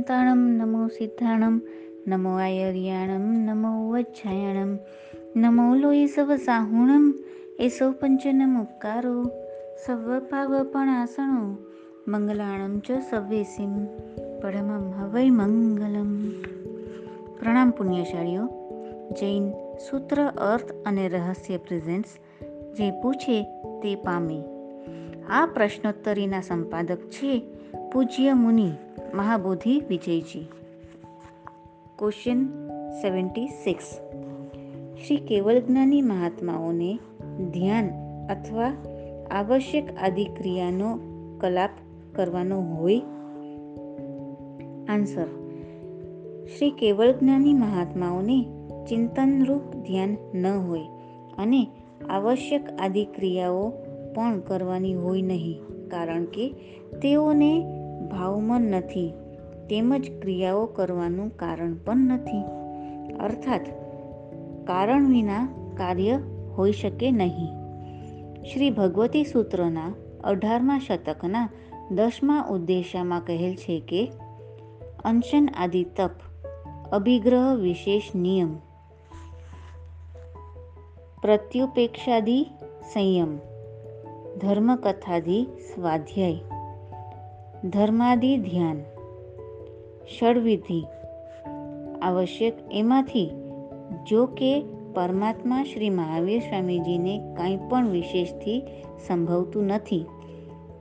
દંતાણમ નમો સિદ્ધાણમ નમો આયર્યાણમ નમો વચ્છાયણમ નમો લોહી સવ સાહુણમ એસો પંચનમ ઉપકારો સર્વભાવપણાસણો મંગલાણમ ચ સવેસીમ પરમમ હવૈ મંગલમ પ્રણામ પુણ્યશાળીઓ જૈન સૂત્ર અર્થ અને રહસ્ય પ્રેઝેન્ટ્સ જે પૂછે તે પામે આ પ્રશ્નોત્તરીના સંપાદક છે પૂજ્ય Muni Mahabodhi Vijayji. Question seventy six Shri કેવલ જ્ઞાની મહાત્માઓને ધ્યાન અથવા આવશ્યક આદિક્રિયાનો કલાપ કરવાનો હોય? આન્સર શ્રી કેવળ જ્ઞાની મહાત્માઓને ચિંતનરૂપ ધ્યાન ન હોય અને આવશ્યક આદિ ક્રિયાઓ પણ કરવાની હોય નહીં, કારણ કે તેઓને ભાવમાં નથી. તેમજ ક્રિયાઓ કરવાનું કારણ પણ નથી. અર્થાત, કારણ વિના કાર્ય હોઈ શકે નહીં. શ્રી ભગવતી સૂત્રના અઢારમા શતકના દસમા ઉદ્દેશામાં કહેલ છે કે, અંશન આદિ તપ, અભિગ્રહ વિશેષ નિયમ, પ્રત્યુપેક્ષાદિ સંયમ, ધર્મકથાદિ સ્વાધ્યાય ધર્માદિ ધ્યાન. ષડવિધિ. આવશ્યક એમાંથી જો કે પરમાત્મા શ્રી મહાવીર સ્વામીજીને કંઈ પણ વિશેષથી સંભવતું નથી,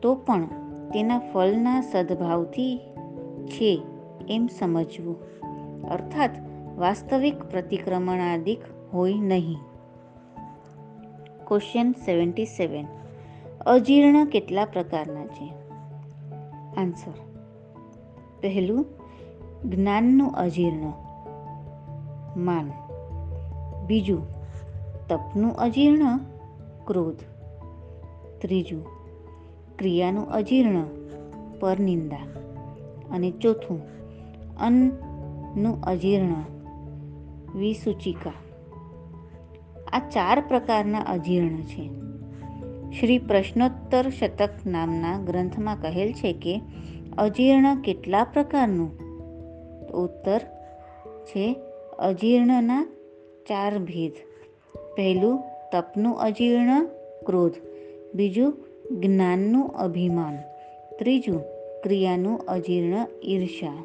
તો પણ તેના ફળના સદભાવથી છે એમ સમજવું. અર્થાત વાસ્તવિક પ્રતિક્રમણાદિક હોય નહીં. Question seventy seven. અજીર્ણ કેટલા પ્રકારના છે? આન્સર પહેલું, જ્ઞાનનું અજીર્ણ. માન. બીજું, તપનું અજીર્ણ, ક્રોધ. ત્રીજું, ક્રિયાનું અજીર્ણ, પરનિંદા. અને ચોથું, અન્નનું અજીર્ણ, વિસૂચિકા. આ ચાર પ્રકારના અજીર્ણ છે. શ્રી પ્રશ્નોત્તર શતક નામના ગ્રંથમાં કહેલ છે કે, અજીર્ણ કેટલા પ્રકારનું? ઉત્તર છે, અજીર્ણના ચાર ભેદ. પહેલું, તપનું અજીર્ણ, ક્રોધ. બીજું, જ્ઞાનનું અભિમાન. ત્રીજું, ક્રિયાનું અજીર્ણ ઈર્ષા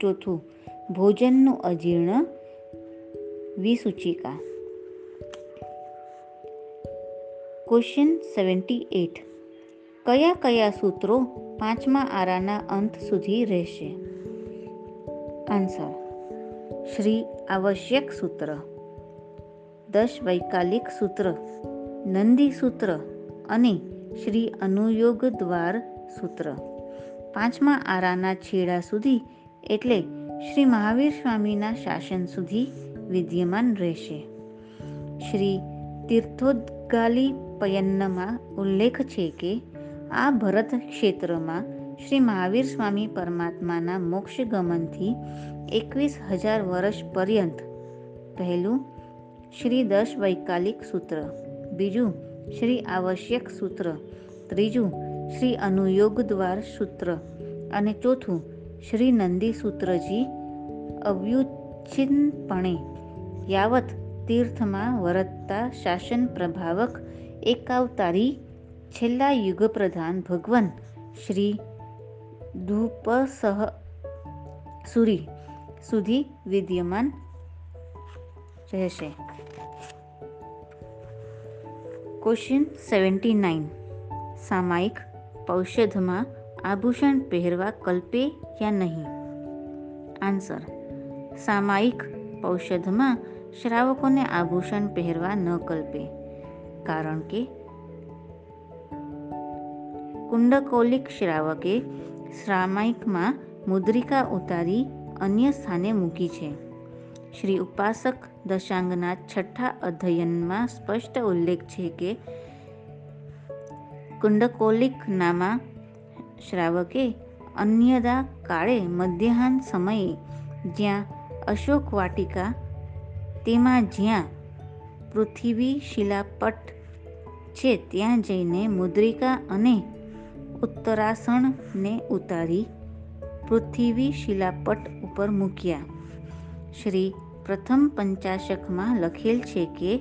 ચોથું, ભોજનનું અજીર્ણ, વિસૂચિકા. ક્વેશ્ચન સેવન્ટી એટ કયા કયા સૂત્રો પાંચમા આરાના અંત સુધી રહેશે? આન્સર શ્રી આવશ્યક સૂત્ર. દશ વૈકાલિક સૂત્ર, નંદી સૂત્ર અને શ્રી અનુયોગ દ્વાર સૂત્ર. પાંચમા આરાના છેડા સુધી એટલે શ્રી મહાવીર સ્વામીના શાસન સુધી વિદ્યમાન રહેશે. શ્રી તીર્થોદ્ગાલી પયન્નમાં ઉલ્લેખ છે કે, આ ભરત ક્ષેત્રમાં શ્રી મહાવીર સ્વામી પરમાત્માના મોક્ષ ગમનથી એકવીસ હજાર વર્ષ પર્યંત પહેલું શ્રી દશ વૈકાલિક સૂત્ર, બીજું શ્રી આવશ્યક સૂત્ર, ત્રીજું શ્રી અનુયોગ દ્વાર સૂત્ર અને ચોથું શ્રી નંદી સૂત્રજી અવ્યુચ્છિન્નપણે યાવત તીર્થમાં વરતતા શાસન પ્રભાવક એકાવતારી છેલ્લા યુગ પ્રધાન ભગવાન શ્રી ધૂપસહ સુરી સુધી વિદ્યમાન રહેશે. ક્વેશ્ચન સેવન્ટી નાઇન સામાયિક પૌષધમાં આભૂષણ પહેરવા કલ્પે યા નહીં? આન્સર સામાયિક ઔષધમાં શ્રાવકોને આભૂષણ પહેરવા ન કલ્પે, કારણ કે કુંડકૌલિક શ્રાવકે શ્રામાયિકમાં મુદ્રિકા ઉતારી અન્ય સ્થાને મૂકી છે. શ્રી ઉપાસક દશાંગના છઠ્ઠા અધ્યયનમાં સ્પષ્ટ ઉલ્લેખ છે કે કુંડકોલિક નામા શ્રાવકે અન્યદા કાળે મધ્યાહન સમયે જ્યાં અશોક વાટિકા તેમાં જ્યાં પૃથ્વી શિલાપટ છે, ત્યાં જઈને મુદ્રિકા અને ઉત્તરાસણને ઉતારી પૃથ્વી શિલાપટ ઉપર મૂક્યા. શ્રી પ્રથમ પંચાશકમાં લખેલ છે કે,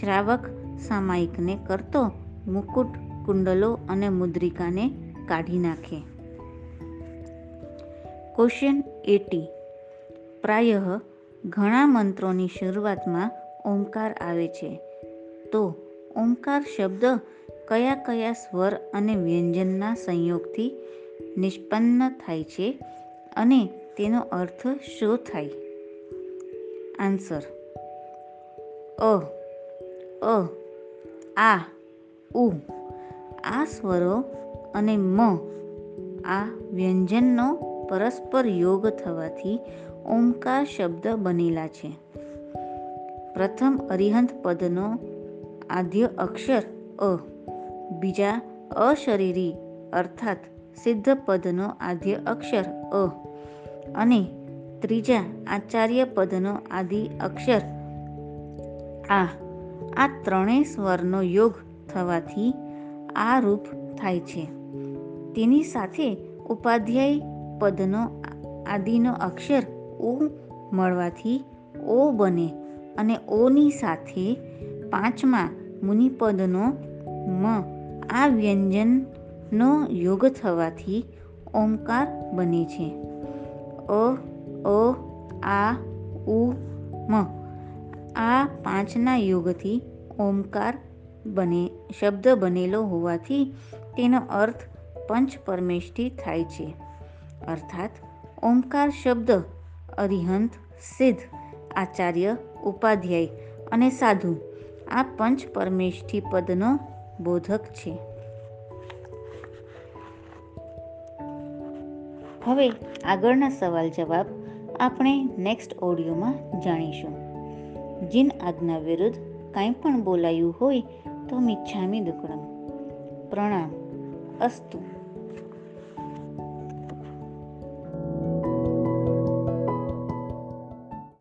શ્રાવક સામાયિકને કરતો મુકુટ કુંડલો અને મુદ્રિકાને કાઢી નાખે. ક્વેશ્ચન એટી પ્રાયઃ ઘણા મંત્રોની શરૂઆતમાં ઓમકાર આવે છે. તો ઓમકાર શબ્દ કયા કયા સ્વર અને વ્યંજનના સંયોગથી નિષ્પન્ન થાય છે અને તેનો અર્થ શું થાય? આન્સર. અ અ, આ, ઉ, આ સ્વરો અને મ, આ વ્યંજનનો પરસ્પર યોગ થવાથી ઓમકાર શબ્દ બનેલા છે. પ્રથમ અરિહંત પદનો આદ્ય અક્ષર અ, બીજા અશરીરી અર્થાત સિદ્ધ પદનો આદ્ય અક્ષર અ અને ત્રીજા આચાર્ય પદનો આદિ અક્ષર આ. આ ત્રણેય સ્વરનો યોગ થવાથી આ રૂપ થાય છે. તેની સાથે ઉપાધ્યાય પદનો આદિનો અક્ષર ઓ મળવાથી ઓ બને અને ઓની સાથે પાંચમા મુનિપદનો મ, આ વ્યંજનનો યોગ થવાથી ઓમકાર બને છે. અ અ, આ, ઉ, મ, આ પાંચના યોગથી ઓમકાર બને, શબ્દ બનેલો હોવાથી તેનો અર્થ પંચ પરમેષ્ઠી થાય છે. અર્થાત, ઓમકાર શબ્દ અરિહંત, સિદ્ધ, આચાર્ય, ઉપાધ્યાય અને સાધુ. આ પંચ પરમેષ્ઠી પદનો બોધક છે. હવે આગળના સવાલ જવાબ આપણે નેક્સ્ટ ઓડિયોમાં જાણીશું. જીન આજ્ઞા વિરુદ્ધ કાંઈ પણ બોલાયું હોય તો મિચ્છામી દુકડમ. પ્રણામ. અસ્તુ.